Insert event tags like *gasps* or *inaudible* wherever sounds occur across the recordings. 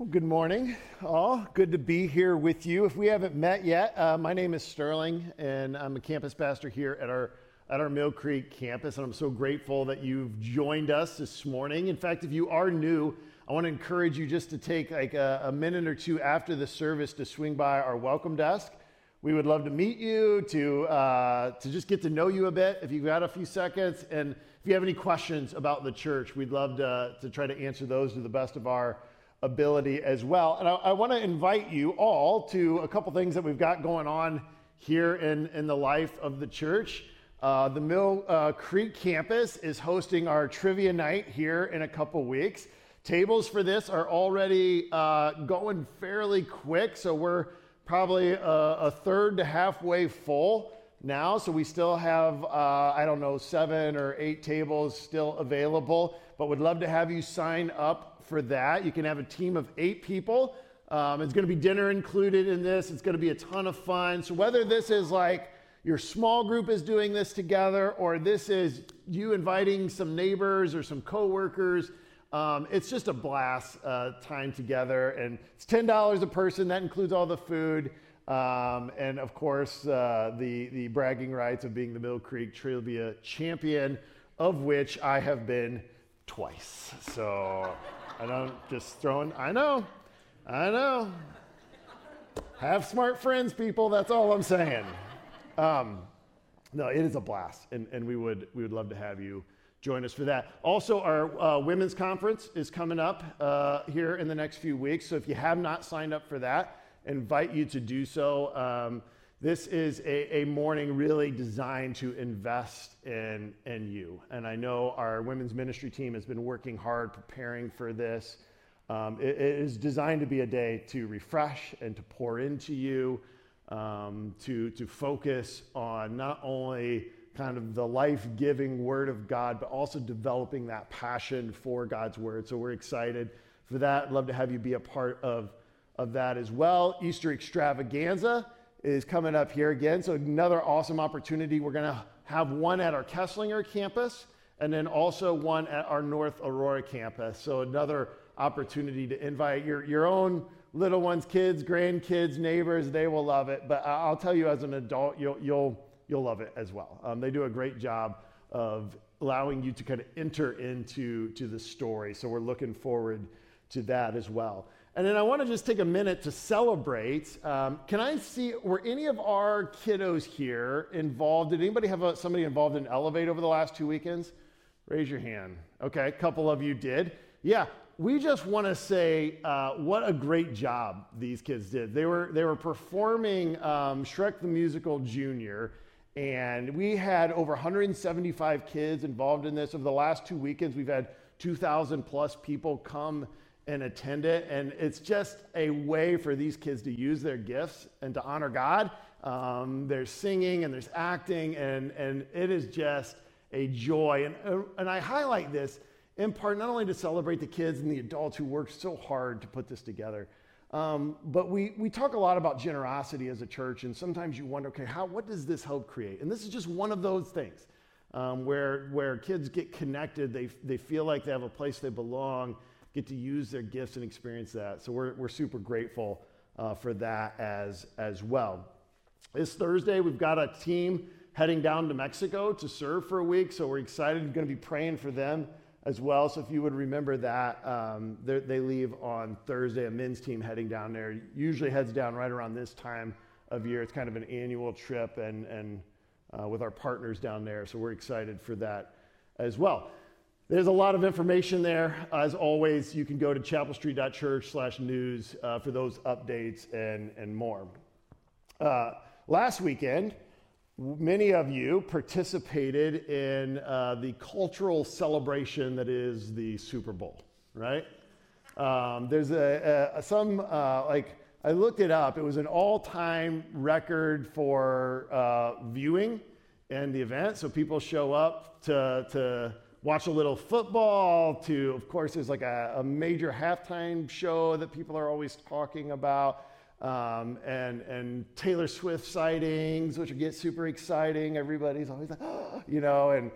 Well, good morning, all. Good to be here with you. If we haven't met yet, uh, my name is Sterling, and I'm a campus pastor here at our at our Mill Creek campus, and I'm so grateful that you've joined us this morning. In fact, if you are new, I want to encourage you just to take like a, a minute or two after the service to swing by our welcome desk. We would love to meet you, to uh, to just get to know you a bit. If you've got a few seconds, and if you have any questions about the church, we'd love to to try to answer those to the best of our ability as well. And I, I want to invite you all to a couple things that we've got going on here in, in the life of the church. Uh, the Mill uh, Creek campus is hosting our trivia night here in a couple weeks. Tables for this are already uh, going fairly quick, so we're probably a, a, third to halfway full now. So we still have, uh, I don't know, seven or eight tables still available, but would love to have you sign up for that. You can have a team of eight people. Um, it's going to be dinner included in this. It's going to be a ton of fun. So, whether this is like your small group is doing this together, or this is you inviting some neighbors or some coworkers, um, it's just a blast uh, time together. And it's $10 a person. That includes all the food. Um, and of course, uh, the, the bragging rights of being the Mill Creek Trivia champion, of which I have been twice. So. I don't just throwing, I know, I know. Have smart friends, people. That's all I'm saying. Um, no, it is a blast, and, and we, would, we would love to have you join us for that. Also, our uh, women's conference is coming up uh, here in the next few weeks. So if you have not signed up for that, invite you to do so. Um, this is a, a, morning really designed to invest in, in you. And I know our women's ministry team has been working hard preparing for this. Um, it, it is designed to be a day to refresh and to pour into you, um, to, to focus on not only kind of the life giving word of God, but also developing that passion for God's word. So we're excited for that. Love to have you be a part of, of that as well. Easter extravaganza is coming up here again. So, another awesome opportunity. We're going to have one at our Kesslinger campus and then also one at our North Aurora campus. So, another opportunity to invite your, your own little ones, kids, grandkids, neighbors. They will love it. But I'll tell you, as an adult, you'll, you'll, you'll love it as well. Um, they do a great job of allowing you to kind of enter into to the story. So, we're looking forward to that as well. And then I want to just take a minute to celebrate. Um, can I see, were any of our kiddos here involved? Did anybody have a, somebody involved in Elevate over the last two weekends? Raise your hand. Okay, a couple of you did. Yeah, we just want to say uh, what a great job these kids did. They were, they were performing um, Shrek the Musical Junior, and we had over 175 kids involved in this. Over the last two weekends, we've had 2,000 plus people come and attend it. And it's just a way for these kids to use their gifts and to honor God. Um, there's singing and there's acting, and, and it is just a joy. And, and I highlight this in part not only to celebrate the kids and the adults who worked so hard to put this together, um, but we, we talk a lot about generosity as a church, and sometimes you wonder, okay, how, what does this help create? And this is just one of those things um, where, where kids get connected, they, they feel like they have a place they belong, get to use their gifts and experience that. So we're, we're super grateful uh, for that as, as well. This Thursday, we've got a team heading down to Mexico to serve for a week. So we're excited. We're going to be praying for them as well. So if you would remember that, um, they leave on Thursday, a men's team heading down there. Usually heads down right around this time of year. It's kind of an annual trip and, and uh, with our partners down there. So we're excited for that as well. There's a lot of information there. As always, you can go to chapelstreet.church slash news uh, for those updates and, and more. Uh, last weekend, many of you participated in uh, the cultural celebration that is the Super Bowl, right? Um, there's a, a some, uh, like, I looked it up. It was an all time record for uh, viewing and the event. So people show up to, to watch a little football to, of course, there's like a, a major halftime show that people are always talking about. Um, and, and Taylor Swift sightings, which get super exciting. Everybody's always like, *gasps* oh, you know, and,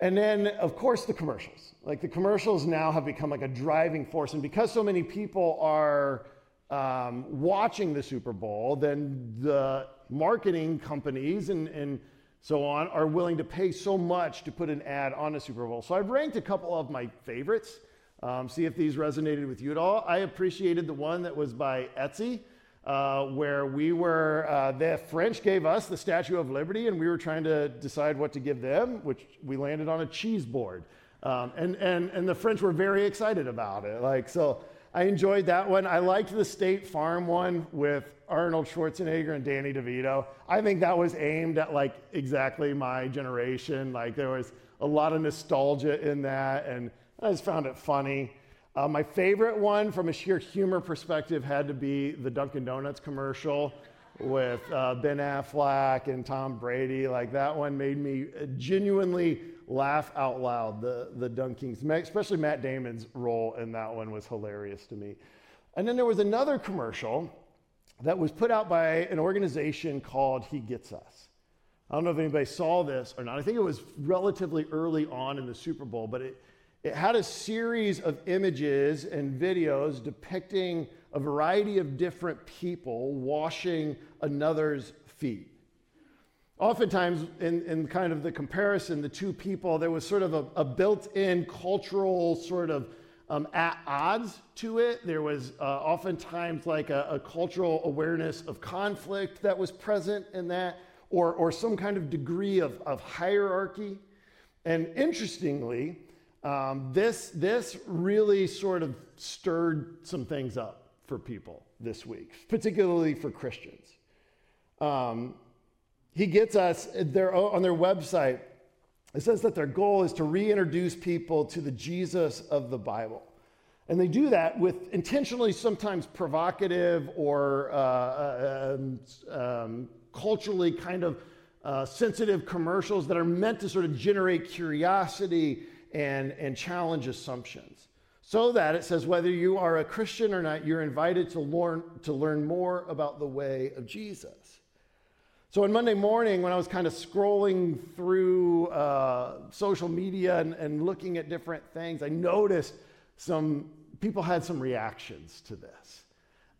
And then, of course, the commercials. Like the commercials now have become like a driving force. And because so many people are um, watching the Super Bowl, then the marketing companies and, and so on are willing to pay so much to put an ad on a Super Bowl. So I've ranked a couple of my favorites. Um, see if these resonated with you at all. I appreciated the one that was by Etsy. Uh, where we were, uh, the French gave us the Statue of Liberty, and we were trying to decide what to give them, which we landed on a cheese board. Um, and, and, and the French were very excited about it. Like, so I enjoyed that one. I liked the State Farm one with Arnold Schwarzenegger and Danny DeVito. I think that was aimed at like exactly my generation. Like, there was a lot of nostalgia in that, and I just found it funny. Uh, my favorite one from a sheer humor perspective had to be the Dunkin' Donuts commercial with uh, Ben Affleck and Tom Brady. Like that one made me genuinely laugh out loud. The the DunKings, especially Matt Damon's role in that one was hilarious to me. And then there was another commercial that was put out by an organization called He Gets Us. I don't know if anybody saw this or not. I think it was relatively early on in the Super Bowl, but it it had a series of images and videos depicting a variety of different people washing another's feet. Oftentimes, in, in kind of the comparison, the two people, there was sort of a, a built in cultural sort of um, at odds to it. There was uh, oftentimes like a, a cultural awareness of conflict that was present in that, or, or some kind of degree of, of hierarchy. And interestingly, um, this, this really sort of stirred some things up for people this week, particularly for Christians. Um, he gets us their, on their website. It says that their goal is to reintroduce people to the Jesus of the Bible. And they do that with intentionally sometimes provocative or uh, uh um, um, culturally kind of uh, sensitive commercials that are meant to sort of generate curiosity and, and challenge assumptions. So that it says whether you are a Christian or not, you're invited to learn, to learn more about the way of Jesus. So on Monday morning, when I was kind of scrolling through uh, social media and, and looking at different things, I noticed some people had some reactions to this.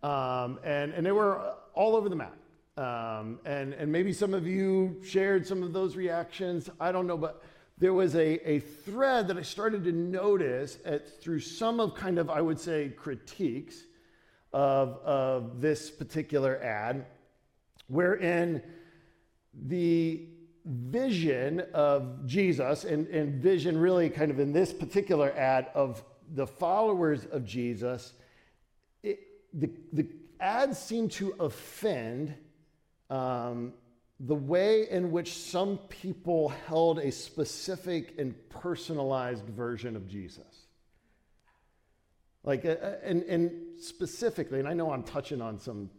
Um, and, and they were all over the map. Um, and, and maybe some of you shared some of those reactions. I don't know, but there was a, a thread that I started to notice at, through some of kind of, I would say, critiques of, of this particular ad, wherein the vision of Jesus, and, and vision really kind of in this particular ad of the followers of Jesus, it, the, the ads seem to offend um, the way in which some people held a specific and personalized version of Jesus. Like, uh, uh, and, and specifically, and I know I'm touching on some,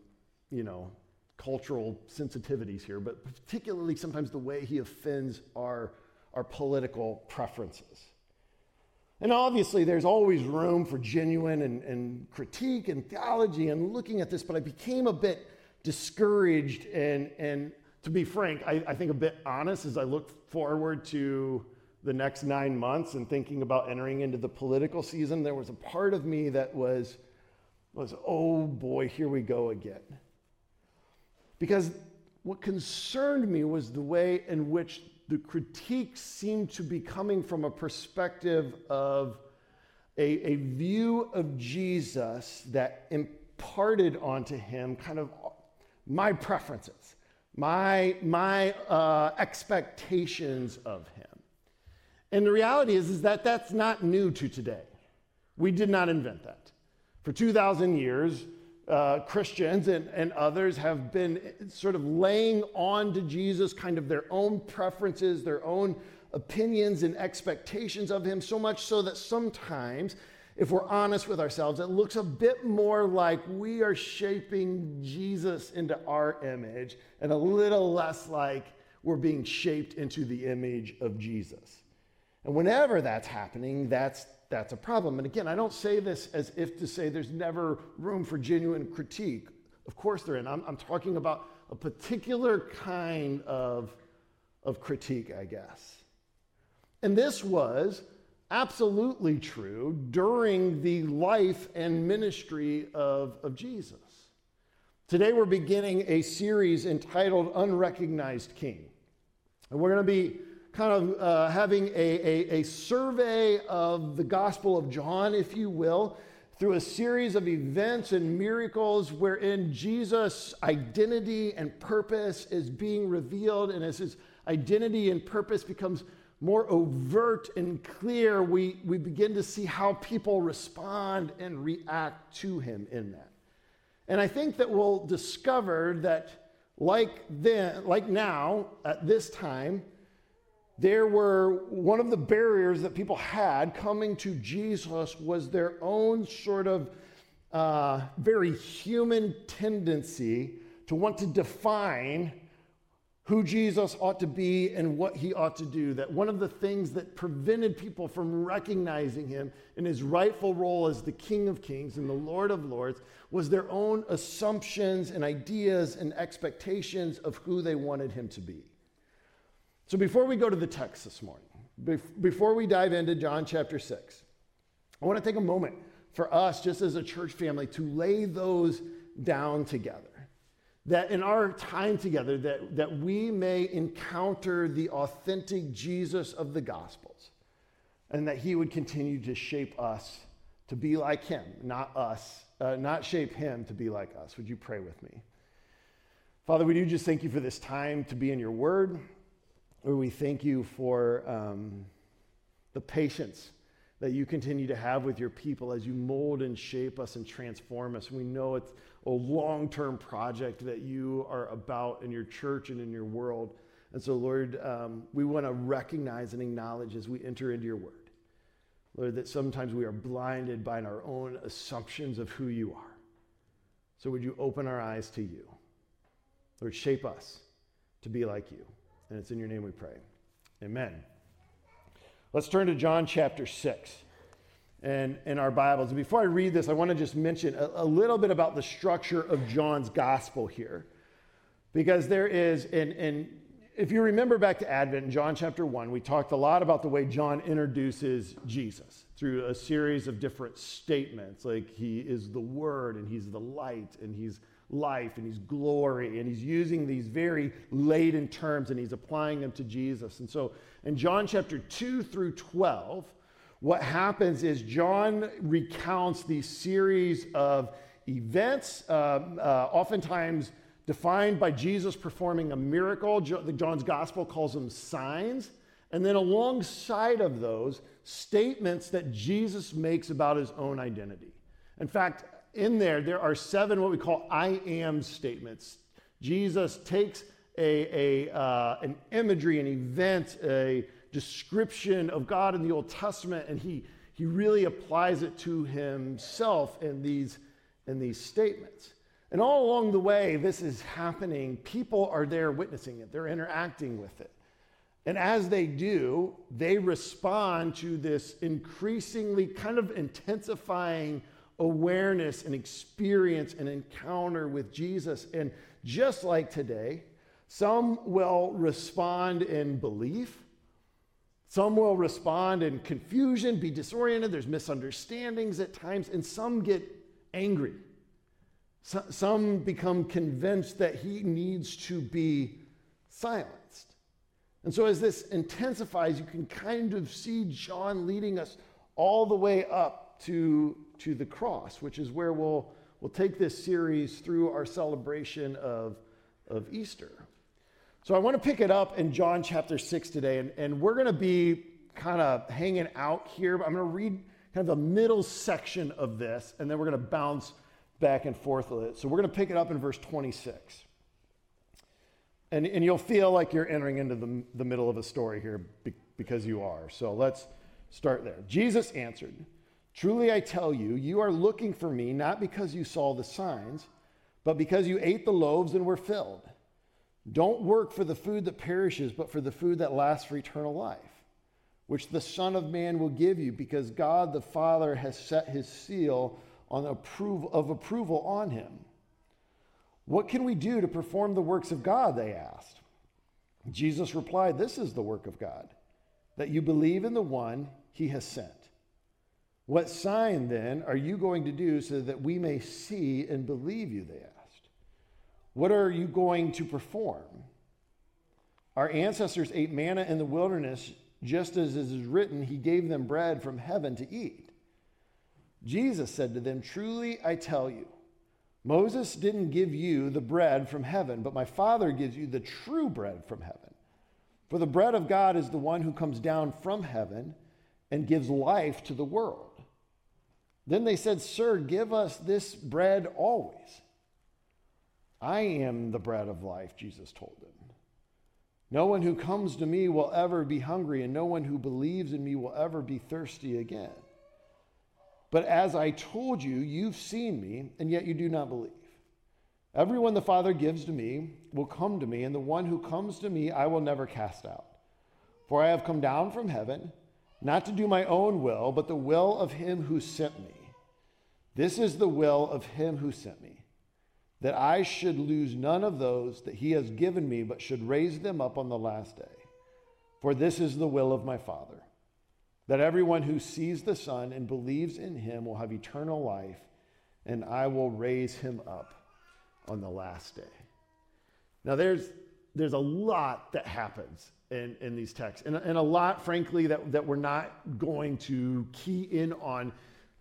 you know, cultural sensitivities here, but particularly sometimes the way he offends our, our political preferences. And obviously, there's always room for genuine and, and critique and theology and looking at this, but I became a bit discouraged and, and to be frank, I, I think a bit honest as I look forward to the next nine months and thinking about entering into the political season, there was a part of me that was, was oh boy, here we go again. Because what concerned me was the way in which the critiques seemed to be coming from a perspective of a, a view of Jesus that imparted onto him kind of my preferences my, my uh, expectations of him. And the reality is, is that that's not new to today. We did not invent that. For 2,000 years, uh, Christians and, and others have been sort of laying on to Jesus kind of their own preferences, their own opinions and expectations of him, so much so that sometimes if we're honest with ourselves, it looks a bit more like we are shaping Jesus into our image and a little less like we're being shaped into the image of Jesus. And whenever that's happening, that's, that's a problem. And again, I don't say this as if to say there's never room for genuine critique. Of course, there is. I'm, I'm talking about a particular kind of, of critique, I guess. And this was absolutely true during the life and ministry of, of Jesus. Today, we're beginning a series entitled Unrecognized King. And we're going to be kind of uh, having a, a, a survey of the Gospel of John, if you will, through a series of events and miracles wherein Jesus' identity and purpose is being revealed. And as his identity and purpose becomes more overt and clear, we, we begin to see how people respond and react to him in that. And I think that we'll discover that, like then, like now, at this time, there were one of the barriers that people had coming to Jesus was their own sort of uh, very human tendency to want to define who Jesus ought to be and what he ought to do. That one of the things that prevented people from recognizing him in his rightful role as the King of Kings and the Lord of Lords was their own assumptions and ideas and expectations of who they wanted him to be. So before we go to the text this morning, before we dive into John chapter 6, I want to take a moment for us, just as a church family, to lay those down together. That in our time together, that, that we may encounter the authentic Jesus of the Gospels, and that he would continue to shape us to be like him, not us, uh, not shape him to be like us. Would you pray with me? Father, we do just thank you for this time to be in your word. Lord, we thank you for um, the patience that you continue to have with your people as you mold and shape us and transform us. We know it's a long term project that you are about in your church and in your world. And so, Lord, um, we want to recognize and acknowledge as we enter into your word, Lord, that sometimes we are blinded by our own assumptions of who you are. So, would you open our eyes to you? Lord, shape us to be like you. And it's in your name we pray. Amen. Let's turn to John chapter 6 and in our Bibles. Before I read this, I want to just mention a, a little bit about the structure of John's gospel here. Because there is, and, and if you remember back to Advent in John chapter 1, we talked a lot about the way John introduces Jesus through a series of different statements, like he is the Word and he's the light and he's life and he's glory and he's using these very laden terms and he's applying them to Jesus. And so in John chapter 2 through 12, what happens is John recounts these series of events, uh, uh, oftentimes defined by Jesus performing a miracle. John's gospel calls them signs. And then alongside of those, statements that Jesus makes about his own identity. In fact, in there, there are seven what we call I am statements. Jesus takes a, a, uh, an imagery, an event, a description of God in the Old Testament, and he, he really applies it to himself in these, in these statements. And all along the way, this is happening. People are there witnessing it, they're interacting with it. And as they do, they respond to this increasingly kind of intensifying awareness and experience and encounter with Jesus. And just like today, some will respond in belief. Some will respond in confusion, be disoriented. There's misunderstandings at times, and some get angry. some become convinced that he needs to be silenced. And so, as this intensifies, you can kind of see John leading us all the way up to to the cross, which is where we'll, we'll take this series through our celebration of, of Easter. So I want to pick it up in John chapter 6 today, and, and we're going to be kind of hanging out here. I'm going to read kind of the middle section of this, and then we're going to bounce back and forth with it. So we're going to pick it up in verse 26. And, and you'll feel like you're entering into the, the middle of a story here because you are. So let's start there. Jesus answered, Truly I tell you, you are looking for me not because you saw the signs, but because you ate the loaves and were filled. Don't work for the food that perishes, but for the food that lasts for eternal life, which the Son of Man will give you, because God the Father has set his seal on approval, of approval on him. What can we do to perform the works of God? They asked. Jesus replied, This is the work of God that you believe in the one he has sent. What sign then are you going to do so that we may see and believe you? They asked. What are you going to perform? Our ancestors ate manna in the wilderness, just as it is written, He gave them bread from heaven to eat. Jesus said to them, Truly I tell you, Moses didn't give you the bread from heaven, but my Father gives you the true bread from heaven. For the bread of God is the one who comes down from heaven and gives life to the world. Then they said, Sir, give us this bread always. I am the bread of life, Jesus told them. No one who comes to me will ever be hungry, and no one who believes in me will ever be thirsty again. But as I told you, you've seen me, and yet you do not believe. Everyone the Father gives to me will come to me, and the one who comes to me I will never cast out. For I have come down from heaven, not to do my own will, but the will of him who sent me. This is the will of him who sent me that I should lose none of those that he has given me, but should raise them up on the last day. For this is the will of my Father, that everyone who sees the Son and believes in him will have eternal life, and I will raise him up on the last day. Now, there's, there's a lot that happens in, in these texts, and, and a lot, frankly, that, that we're not going to key in on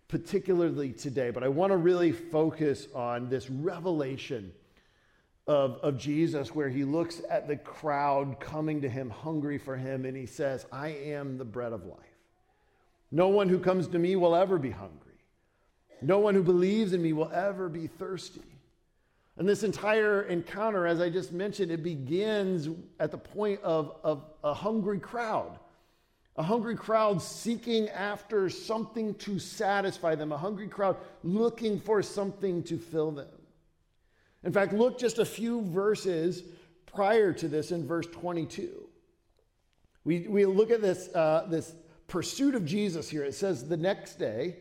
particularly today, but I want to really focus on this revelation of, of Jesus where he looks at the crowd coming to him, hungry for him, and he says, I am the bread of life. No one who comes to me will ever be hungry. No one who believes in me will ever be thirsty. And this entire encounter, as I just mentioned, it begins at the point of, of a hungry crowd a hungry crowd seeking after something to satisfy them, a hungry crowd looking for something to fill them. In fact, look just a few verses prior to this in verse 22. We, we look at this, uh, this pursuit of Jesus here. It says, The next day,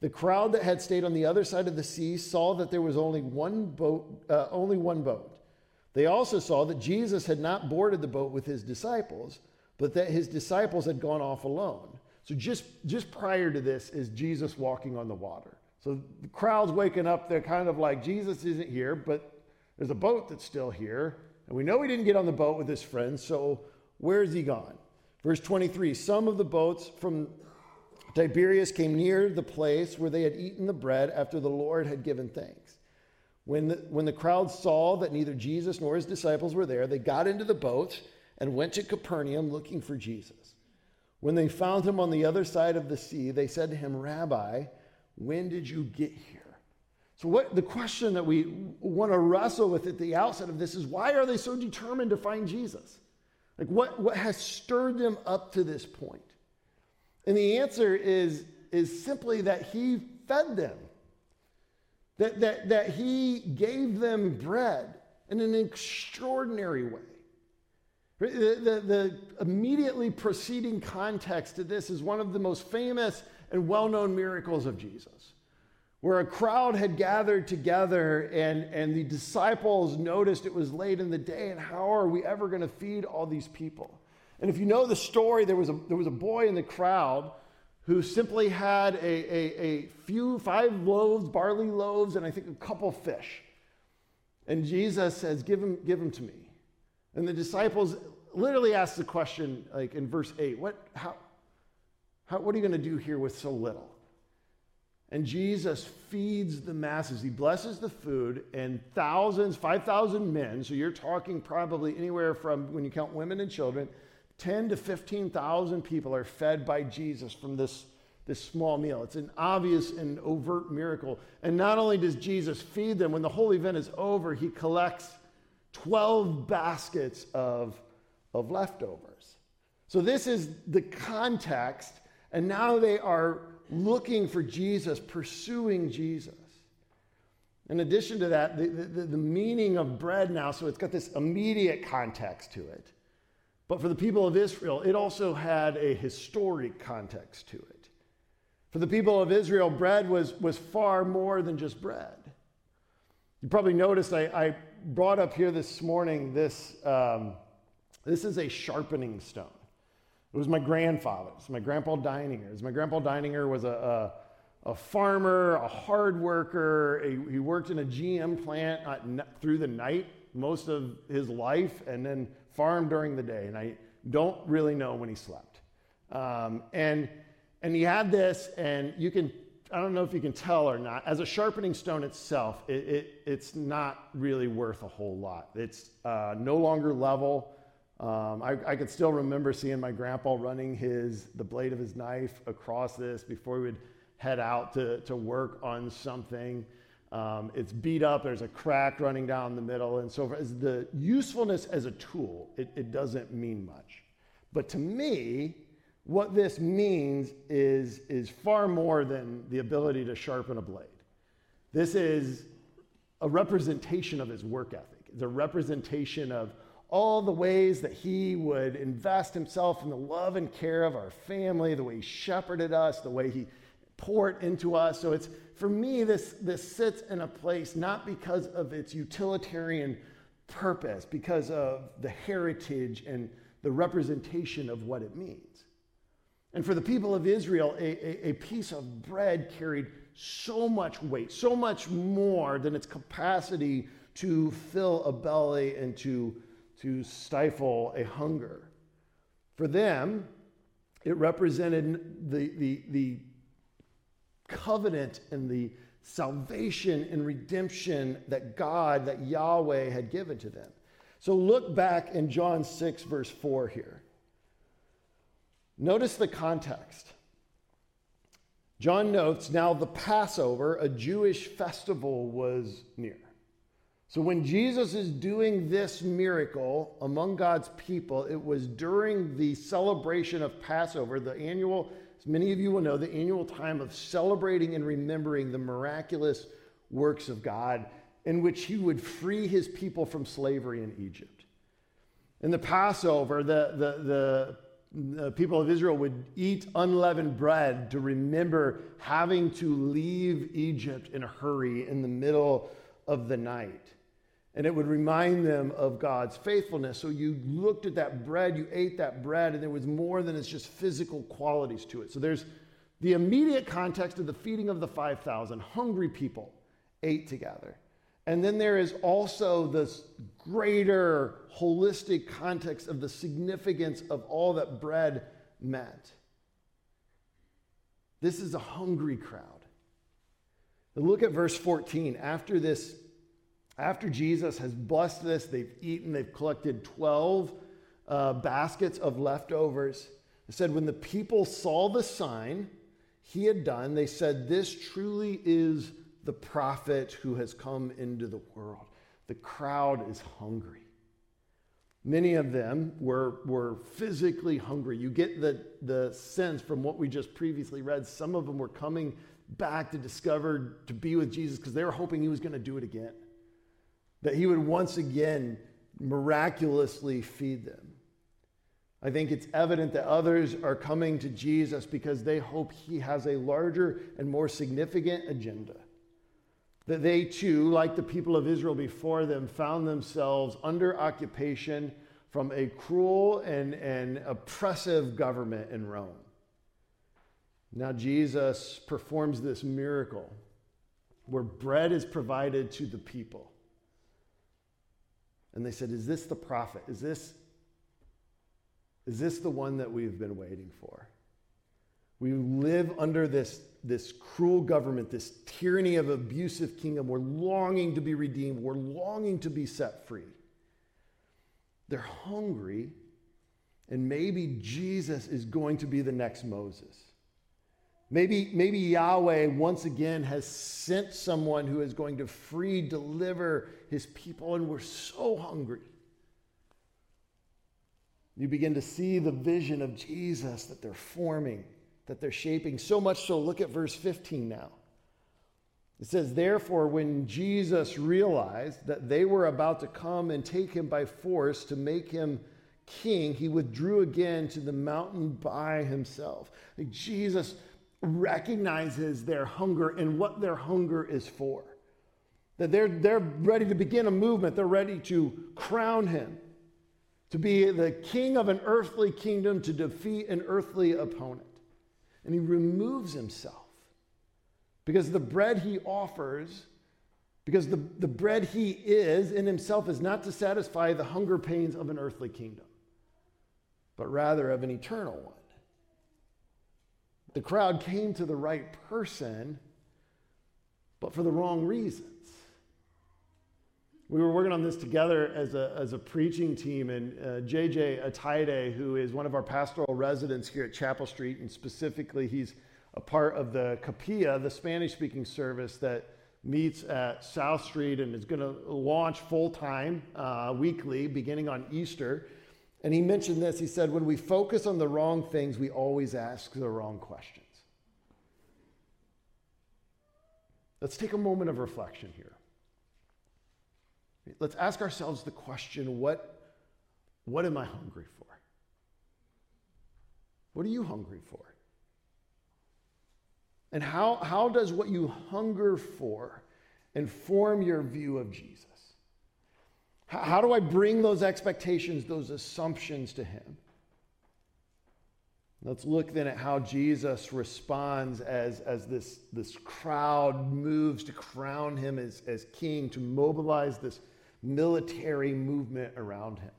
the crowd that had stayed on the other side of the sea saw that there was only one boat, uh, only one boat. They also saw that Jesus had not boarded the boat with his disciples but that his disciples had gone off alone. So just, just prior to this is Jesus walking on the water. So the crowd's waking up. They're kind of like, Jesus isn't here, but there's a boat that's still here. And we know he didn't get on the boat with his friends, so where's he gone? Verse 23 Some of the boats from Tiberias came near the place where they had eaten the bread after the Lord had given thanks. When the, when the crowd saw that neither Jesus nor his disciples were there, they got into the boats and went to Capernaum looking for Jesus. When they found him on the other side of the sea, they said to him, Rabbi, when did you get here? So, what the question that we want to wrestle with at the outset of this is why are they so determined to find Jesus? Like, what, what has stirred them up to this point? And the answer is, is simply that he fed them, that, that, that he gave them bread in an extraordinary way. The, the, the, immediately preceding context to this is one of the most famous and well known miracles of Jesus, where a crowd had gathered together and, and the disciples noticed it was late in the day, and how are we ever going to feed all these people? And if you know the story, there was a, there was a boy in the crowd who simply had a, a, a few, five loaves, barley loaves, and I think a couple fish. And Jesus says, Give them, give them to me. And the disciples literally asks the question, like in verse 8, what, how, how, what are you going to do here with so little? And Jesus feeds the masses. He blesses the food, and thousands, 5,000 men, so you're talking probably anywhere from, when you count women and children, 10 to 15,000 people are fed by Jesus from this, this small meal. It's an obvious and overt miracle. And not only does Jesus feed them, when the whole event is over, he collects 12 baskets of, of leftovers. So, this is the context, and now they are looking for Jesus, pursuing Jesus. In addition to that, the, the, the, meaning of bread now, so it's got this immediate context to it. But for the people of Israel, it also had a historic context to it. For the people of Israel, bread was, was far more than just bread. You probably noticed I, I brought up here this morning this, um, this is a sharpening stone. It was my grandfather's, my grandpa Dininger's. My grandpa Dininger was a, a, a farmer, a hard worker. He, he worked in a GM plant through the night most of his life and then farmed during the day. And I don't really know when he slept. Um, and, and he had this, and you can, I don't know if you can tell or not, as a sharpening stone itself, it, it it's not really worth a whole lot. It's uh, no longer level. Um, I, I could still remember seeing my grandpa running his the blade of his knife across this before we would head out to, to work on something. Um, it's beat up, there's a crack running down the middle, and so as the usefulness as a tool, it, it doesn't mean much. But to me, what this means is, is far more than the ability to sharpen a blade. This is a representation of his work ethic. It's a representation of all the ways that he would invest himself in the love and care of our family, the way he shepherded us, the way he poured into us. So it's for me, this, this sits in a place not because of its utilitarian purpose, because of the heritage and the representation of what it means. And for the people of Israel, a, a, a piece of bread carried so much weight, so much more than its capacity to fill a belly and to to stifle a hunger. For them, it represented the, the, the covenant and the salvation and redemption that God, that Yahweh had given to them. So look back in John 6, verse 4 here. Notice the context. John notes now the Passover, a Jewish festival, was near. So when Jesus is doing this miracle among God's people, it was during the celebration of Passover, the annual, as many of you will know, the annual time of celebrating and remembering the miraculous works of God in which he would free his people from slavery in Egypt. In the Passover, the, the, the the people of Israel would eat unleavened bread to remember having to leave Egypt in a hurry in the middle of the night and it would remind them of God's faithfulness. So you looked at that bread, you ate that bread, and there was more than its just physical qualities to it. So there's the immediate context of the feeding of the 5,000. Hungry people ate together. And then there is also this greater holistic context of the significance of all that bread meant. This is a hungry crowd. Look at verse 14. After this after Jesus has blessed this, they've eaten, they've collected 12 uh, baskets of leftovers. It said, when the people saw the sign he had done, they said, This truly is the prophet who has come into the world. The crowd is hungry. Many of them were, were physically hungry. You get the, the sense from what we just previously read. Some of them were coming back to discover, to be with Jesus because they were hoping he was going to do it again that he would once again miraculously feed them. I think it's evident that others are coming to Jesus because they hope he has a larger and more significant agenda. That they too, like the people of Israel before them, found themselves under occupation from a cruel and, and oppressive government in Rome. Now, Jesus performs this miracle where bread is provided to the people. And they said, Is this the prophet? Is this, is this the one that we've been waiting for? We live under this, this cruel government, this tyranny of abusive kingdom. We're longing to be redeemed. We're longing to be set free. They're hungry, and maybe Jesus is going to be the next Moses. Maybe, maybe Yahweh once again has sent someone who is going to free, deliver his people, and we're so hungry. You begin to see the vision of Jesus that they're forming, that they're shaping. So much so, look at verse 15 now. It says, Therefore, when Jesus realized that they were about to come and take him by force to make him king, he withdrew again to the mountain by himself. Like Jesus recognizes their hunger and what their hunger is for. That they're, they're ready to begin a movement, they're ready to crown him. to be the king of an earthly kingdom to defeat an earthly opponent. And he removes himself because the bread he offers, because the, the bread he is in himself is not to satisfy the hunger pains of an earthly kingdom, but rather of an eternal one. The crowd came to the right person, but for the wrong reasons. We were working on this together as a, as a preaching team, and uh, JJ Ataide, who is one of our pastoral residents here at Chapel Street, and specifically, he's a part of the Capilla, the Spanish speaking service that meets at South Street and is going to launch full time uh, weekly beginning on Easter. And he mentioned this. He said, When we focus on the wrong things, we always ask the wrong questions. Let's take a moment of reflection here. Let's ask ourselves the question what, what am I hungry for? What are you hungry for? And how, how does what you hunger for inform your view of Jesus? How, do I bring those expectations, those assumptions to Him? Let's look then at how Jesus responds as, as this, this crowd moves to crown him as, as king, to mobilize this military movement around him.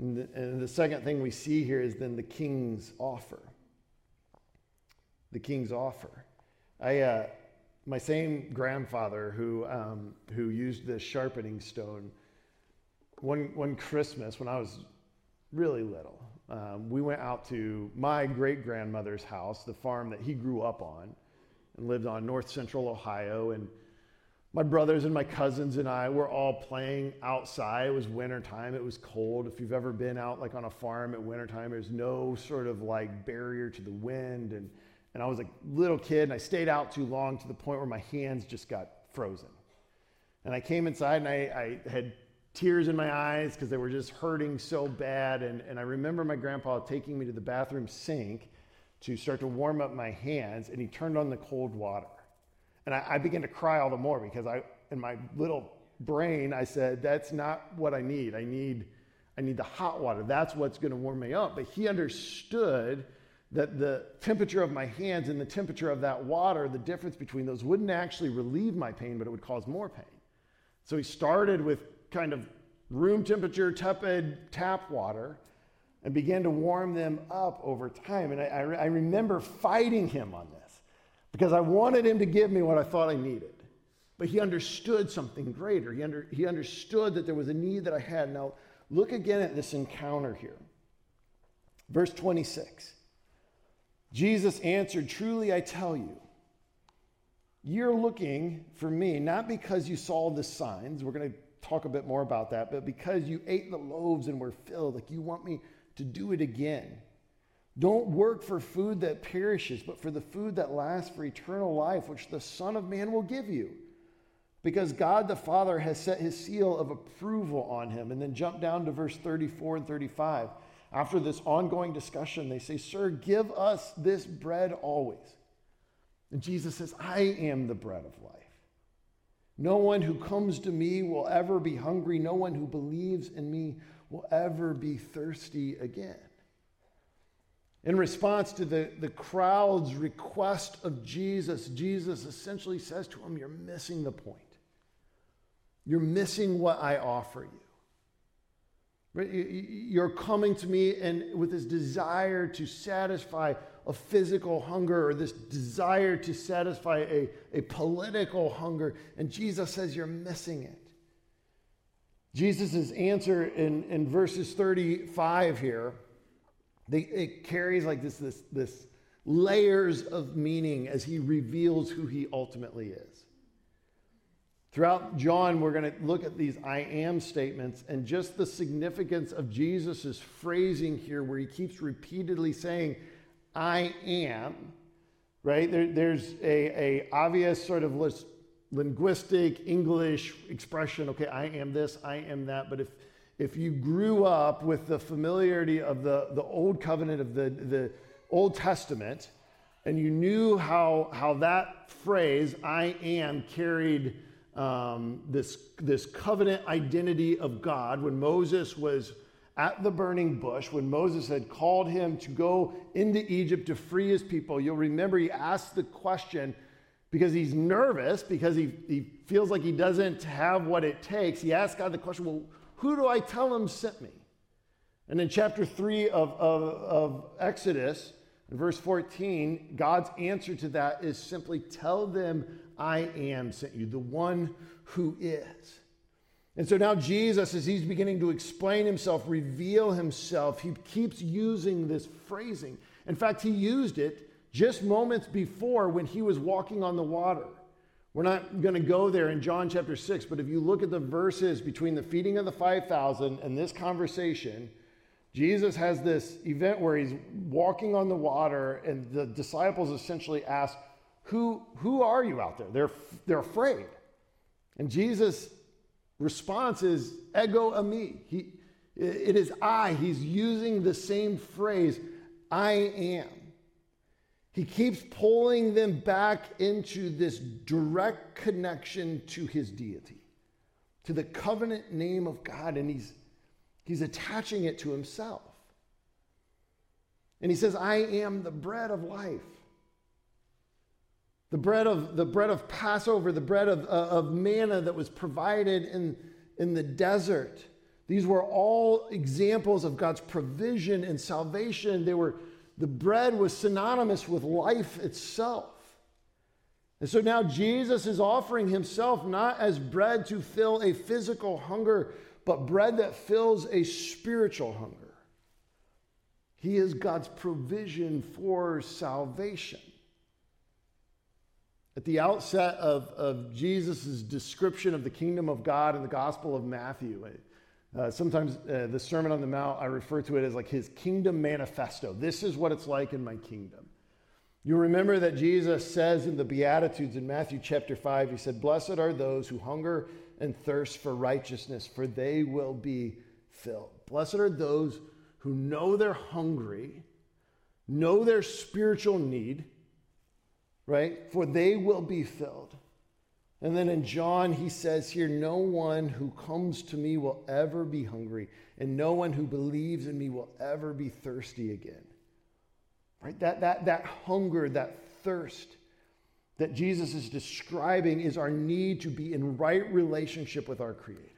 And the, and the second thing we see here is then the king's offer the king's offer. I, uh, my same grandfather who, um, who used this sharpening stone, one, one Christmas when I was really little, um, we went out to my great grandmother's house, the farm that he grew up on and lived on north central Ohio. And my brothers and my cousins and I were all playing outside. It was wintertime. It was cold. If you've ever been out like on a farm at wintertime, there's no sort of like barrier to the wind. And and I was a little kid and I stayed out too long to the point where my hands just got frozen. And I came inside and I, I had tears in my eyes because they were just hurting so bad. And, and I remember my grandpa taking me to the bathroom sink to start to warm up my hands, and he turned on the cold water. And I, I began to cry all the more because I, in my little brain, I said, That's not what I need. I need, I need the hot water. That's what's going to warm me up. But he understood that the temperature of my hands and the temperature of that water, the difference between those wouldn't actually relieve my pain, but it would cause more pain. So he started with kind of room temperature, tepid tap water and began to warm them up over time. And I, I, I remember fighting him on this because I wanted him to give me what I thought I needed. But he understood something greater. He, under, he understood that there was a need that I had. Now, look again at this encounter here. Verse 26. Jesus answered, Truly I tell you, you're looking for me not because you saw the signs. We're going to talk a bit more about that, but because you ate the loaves and were filled. Like you want me to do it again. Don't work for food that perishes, but for the food that lasts for eternal life, which the Son of Man will give you. Because God the Father has set his seal of approval on him. And then jump down to verse 34 and 35. After this ongoing discussion, they say, Sir, give us this bread always. And Jesus says, I am the bread of life. No one who comes to me will ever be hungry. No one who believes in me will ever be thirsty again. In response to the, the crowd's request of Jesus, Jesus essentially says to him, You're missing the point. You're missing what I offer you. You're coming to me and with this desire to satisfy a physical hunger or this desire to satisfy a, a political hunger. And Jesus says you're missing it. Jesus' answer in, in verses 35 here, they, it carries like this, this, this layers of meaning as he reveals who he ultimately is. Throughout John, we're going to look at these I am statements and just the significance of Jesus' phrasing here, where he keeps repeatedly saying, I am, right? There, there's a, a obvious sort of linguistic English expression, okay, I am this, I am that. But if, if you grew up with the familiarity of the, the old covenant of the, the Old Testament, and you knew how, how that phrase, I am, carried um, this, this covenant identity of God when Moses was at the burning bush, when Moses had called him to go into Egypt to free his people. You'll remember he asked the question because he's nervous, because he, he feels like he doesn't have what it takes. He asked God the question, Well, who do I tell him sent me? And in chapter 3 of, of, of Exodus, in verse 14, God's answer to that is simply tell them I am sent you, the one who is. And so now Jesus, as he's beginning to explain himself, reveal himself, he keeps using this phrasing. In fact, he used it just moments before when he was walking on the water. We're not going to go there in John chapter 6, but if you look at the verses between the feeding of the 5,000 and this conversation, Jesus has this event where he's walking on the water, and the disciples essentially ask, Who, who are you out there? They're, they're afraid. And Jesus' response is, Ego eimi. He, it is I. He's using the same phrase, I am. He keeps pulling them back into this direct connection to his deity, to the covenant name of God, and he's He's attaching it to himself. And he says, I am the bread of life. The bread of, the bread of Passover, the bread of, uh, of manna that was provided in, in the desert. These were all examples of God's provision and salvation. They were, the bread was synonymous with life itself. And so now Jesus is offering himself not as bread to fill a physical hunger, but bread that fills a spiritual hunger. He is God's provision for salvation. At the outset of, of Jesus' description of the kingdom of God in the Gospel of Matthew, uh, sometimes uh, the Sermon on the Mount, I refer to it as like his kingdom manifesto. This is what it's like in my kingdom. You remember that Jesus says in the Beatitudes in Matthew chapter 5, he said, Blessed are those who hunger and thirst for righteousness, for they will be filled. Blessed are those who know they're hungry, know their spiritual need, right? For they will be filled. And then in John, he says here, No one who comes to me will ever be hungry, and no one who believes in me will ever be thirsty again. Right? That, that, that hunger, that thirst that Jesus is describing is our need to be in right relationship with our Creator.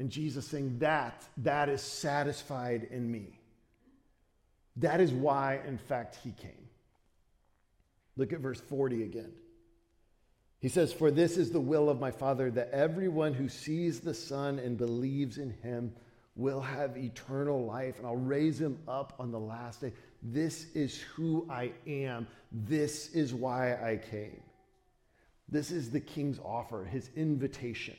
And Jesus saying that, that is satisfied in me. That is why, in fact, he came. Look at verse 40 again. He says, For this is the will of my Father, that everyone who sees the Son and believes in him will have eternal life, and I'll raise him up on the last day. This is who I am. This is why I came. This is the king's offer, his invitation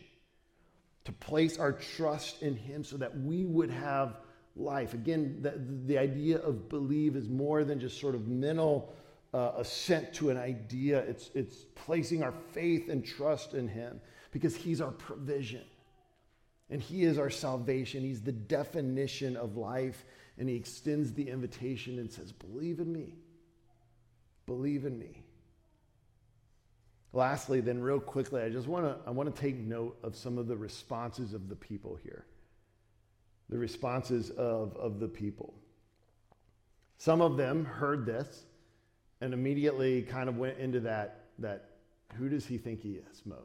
to place our trust in him so that we would have life. Again, the, the idea of believe is more than just sort of mental uh, assent to an idea, it's, it's placing our faith and trust in him because he's our provision. And he is our salvation. He's the definition of life and he extends the invitation and says, Believe in me. Believe in me. Lastly, then, real quickly, I just want to I want to take note of some of the responses of the people here. The responses of, of the people. Some of them heard this and immediately kind of went into that, that who does he think he is mode.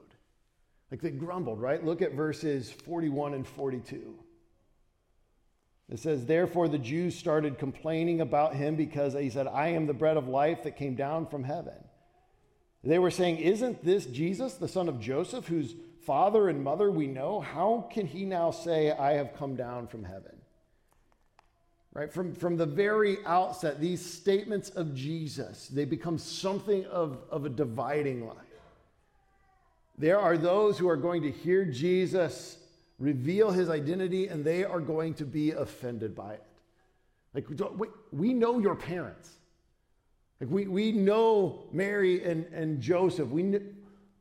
Like they grumbled, right? Look at verses 41 and 42. It says, Therefore the Jews started complaining about him because he said, I am the bread of life that came down from heaven. They were saying, Isn't this Jesus, the son of Joseph, whose father and mother we know? How can he now say, I have come down from heaven? Right? From, from the very outset, these statements of Jesus, they become something of, of a dividing line. There are those who are going to hear Jesus reveal his identity, and they are going to be offended by it. Like, we, we know your parents. Like, we, we know Mary and, and Joseph. We,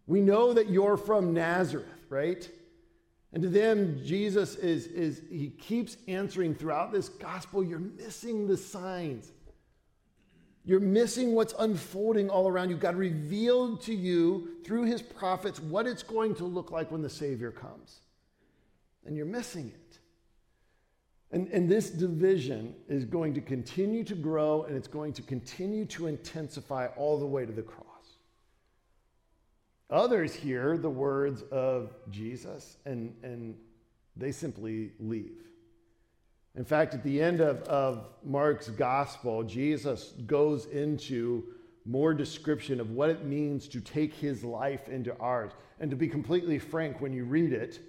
we know that you're from Nazareth, right? And to them, Jesus is, is, he keeps answering throughout this gospel, you're missing the signs. You're missing what's unfolding all around you. God revealed to you through his prophets what it's going to look like when the Savior comes. And you're missing it. And, and this division is going to continue to grow and it's going to continue to intensify all the way to the cross. Others hear the words of Jesus and, and they simply leave. In fact, at the end of, of Mark's gospel, Jesus goes into more description of what it means to take his life into ours. And to be completely frank, when you read it,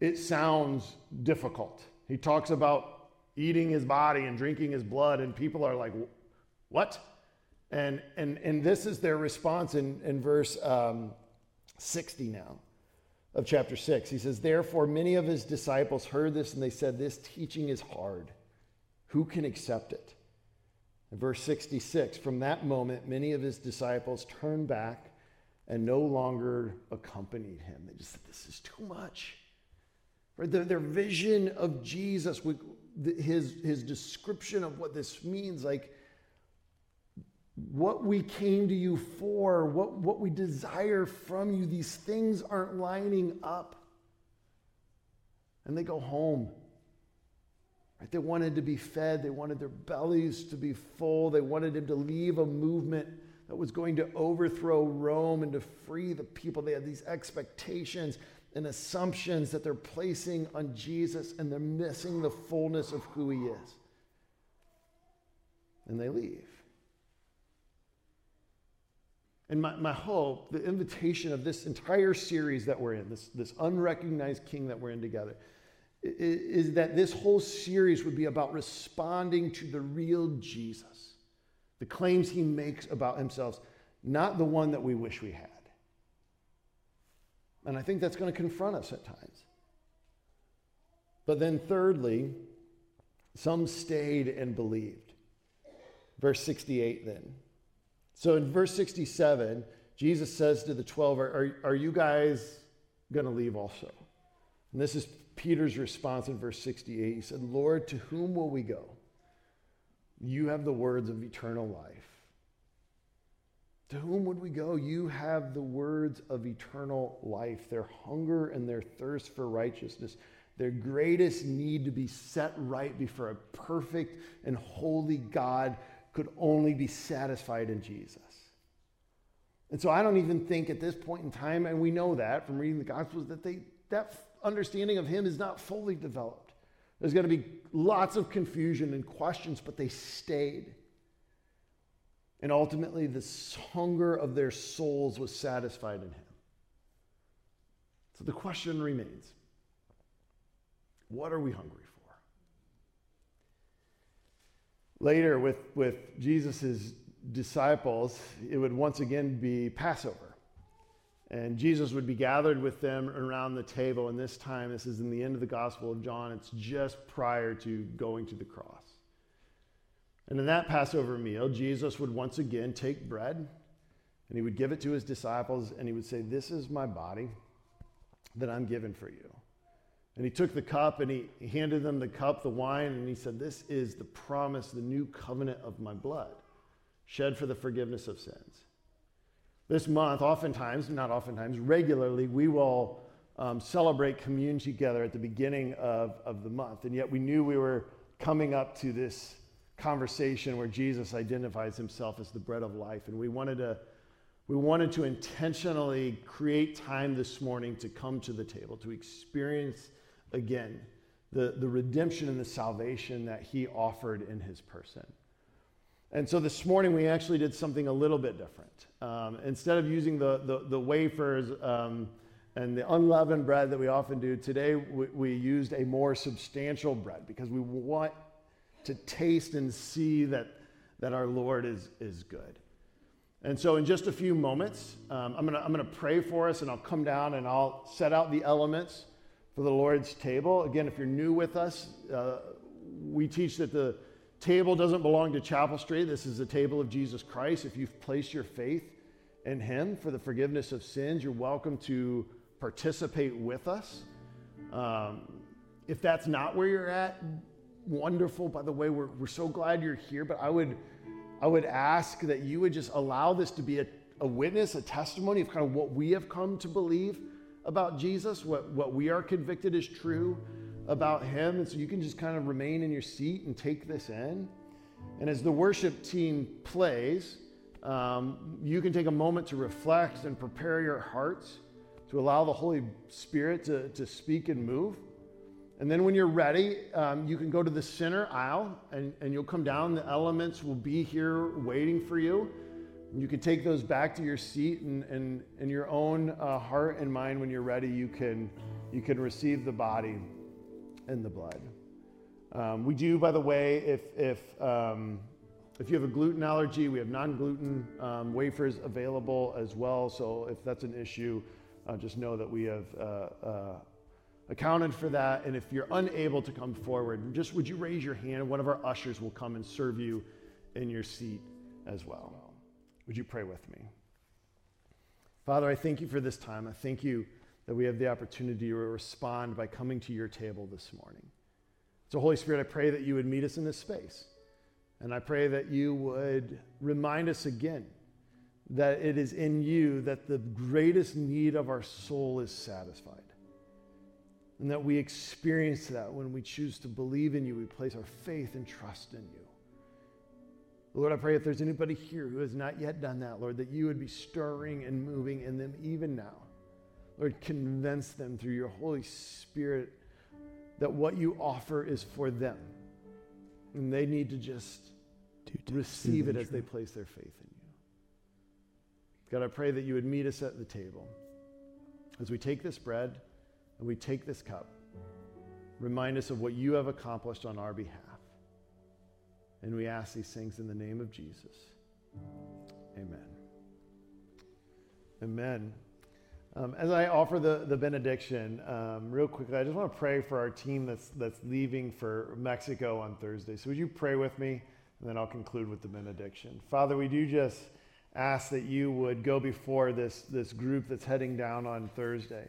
it sounds difficult. He talks about eating his body and drinking his blood, and people are like, What? And, and, and this is their response in, in verse um, 60 now of chapter 6. He says, Therefore, many of his disciples heard this and they said, This teaching is hard. Who can accept it? In verse 66, from that moment, many of his disciples turned back and no longer accompanied him. They just said, This is too much. Right? Their, their vision of Jesus, his, his description of what this means, like, what we came to you for, what, what we desire from you, these things aren't lining up. And they go home. Right? They wanted to be fed, they wanted their bellies to be full, they wanted him to leave a movement that was going to overthrow Rome and to free the people. They had these expectations and assumptions that they're placing on Jesus, and they're missing the fullness of who he is. And they leave. And my, my hope, the invitation of this entire series that we're in, this, this unrecognized king that we're in together, is, is that this whole series would be about responding to the real Jesus, the claims he makes about himself, not the one that we wish we had. And I think that's going to confront us at times. But then, thirdly, some stayed and believed. Verse 68 then. So in verse 67, Jesus says to the 12, Are, are, are you guys going to leave also? And this is Peter's response in verse 68. He said, Lord, to whom will we go? You have the words of eternal life. To whom would we go? You have the words of eternal life, their hunger and their thirst for righteousness, their greatest need to be set right before a perfect and holy God could only be satisfied in Jesus. And so I don't even think at this point in time, and we know that from reading the Gospels, that they, that understanding of him is not fully developed. There's going to be lots of confusion and questions, but they stayed. And ultimately, the hunger of their souls was satisfied in him. So the question remains what are we hungry Later, with, with Jesus' disciples, it would once again be Passover. And Jesus would be gathered with them around the table. And this time, this is in the end of the Gospel of John, it's just prior to going to the cross. And in that Passover meal, Jesus would once again take bread and he would give it to his disciples and he would say, This is my body that I'm given for you. And he took the cup and he handed them the cup, the wine, and he said, This is the promise, the new covenant of my blood, shed for the forgiveness of sins. This month, oftentimes, not oftentimes, regularly, we will um, celebrate communion together at the beginning of, of the month. And yet we knew we were coming up to this conversation where Jesus identifies himself as the bread of life. And we wanted to we wanted to intentionally create time this morning to come to the table, to experience again the, the redemption and the salvation that he offered in his person. And so this morning we actually did something a little bit different. Um, instead of using the, the, the wafers um, and the unleavened bread that we often do, today we, we used a more substantial bread because we want to taste and see that, that our Lord is, is good. And so, in just a few moments, um, I'm going to I'm going to pray for us and I'll come down and I'll set out the elements the Lord's table. Again, if you're new with us, uh, we teach that the table doesn't belong to Chapel Street. This is the table of Jesus Christ. If you've placed your faith in Him for the forgiveness of sins, you're welcome to participate with us. Um, if that's not where you're at, wonderful. By the way, we're, we're so glad you're here, but I would I would ask that you would just allow this to be a, a witness, a testimony of kind of what we have come to believe about Jesus, what, what we are convicted is true about him. And so you can just kind of remain in your seat and take this in. And as the worship team plays, um, you can take a moment to reflect and prepare your hearts to allow the Holy Spirit to, to speak and move. And then when you're ready, um, you can go to the center aisle and, and you'll come down. The elements will be here waiting for you. You can take those back to your seat and in and, your own uh, heart and mind when you're ready, you can, you can receive the body and the blood. Um, we do, by the way, if, if, um, if you have a gluten allergy, we have non gluten um, wafers available as well. So if that's an issue, uh, just know that we have uh, uh, accounted for that. And if you're unable to come forward, just would you raise your hand? One of our ushers will come and serve you in your seat as well. Would you pray with me? Father, I thank you for this time. I thank you that we have the opportunity to respond by coming to your table this morning. So, Holy Spirit, I pray that you would meet us in this space. And I pray that you would remind us again that it is in you that the greatest need of our soul is satisfied. And that we experience that when we choose to believe in you, we place our faith and trust in you. Lord, I pray if there's anybody here who has not yet done that, Lord, that you would be stirring and moving in them even now. Lord, convince them through your Holy Spirit that what you offer is for them. And they need to just receive it as they place their faith in you. God, I pray that you would meet us at the table as we take this bread and we take this cup. Remind us of what you have accomplished on our behalf. And we ask these things in the name of Jesus. Amen. Amen. Um, as I offer the, the benediction, um, real quickly, I just want to pray for our team that's, that's leaving for Mexico on Thursday. So, would you pray with me? And then I'll conclude with the benediction. Father, we do just ask that you would go before this, this group that's heading down on Thursday.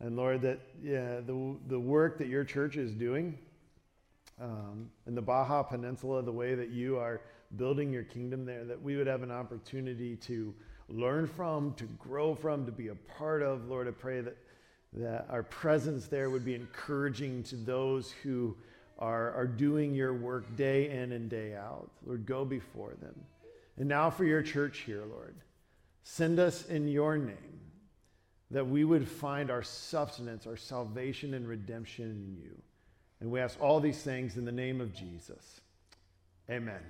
And Lord, that yeah, the, the work that your church is doing um, in the Baja Peninsula, the way that you are building your kingdom there, that we would have an opportunity to learn from, to grow from, to be a part of. Lord, I pray that, that our presence there would be encouraging to those who are, are doing your work day in and day out. Lord, go before them. And now for your church here, Lord, send us in your name that we would find our substance, our salvation and redemption in you. And we ask all these things in the name of Jesus. Amen.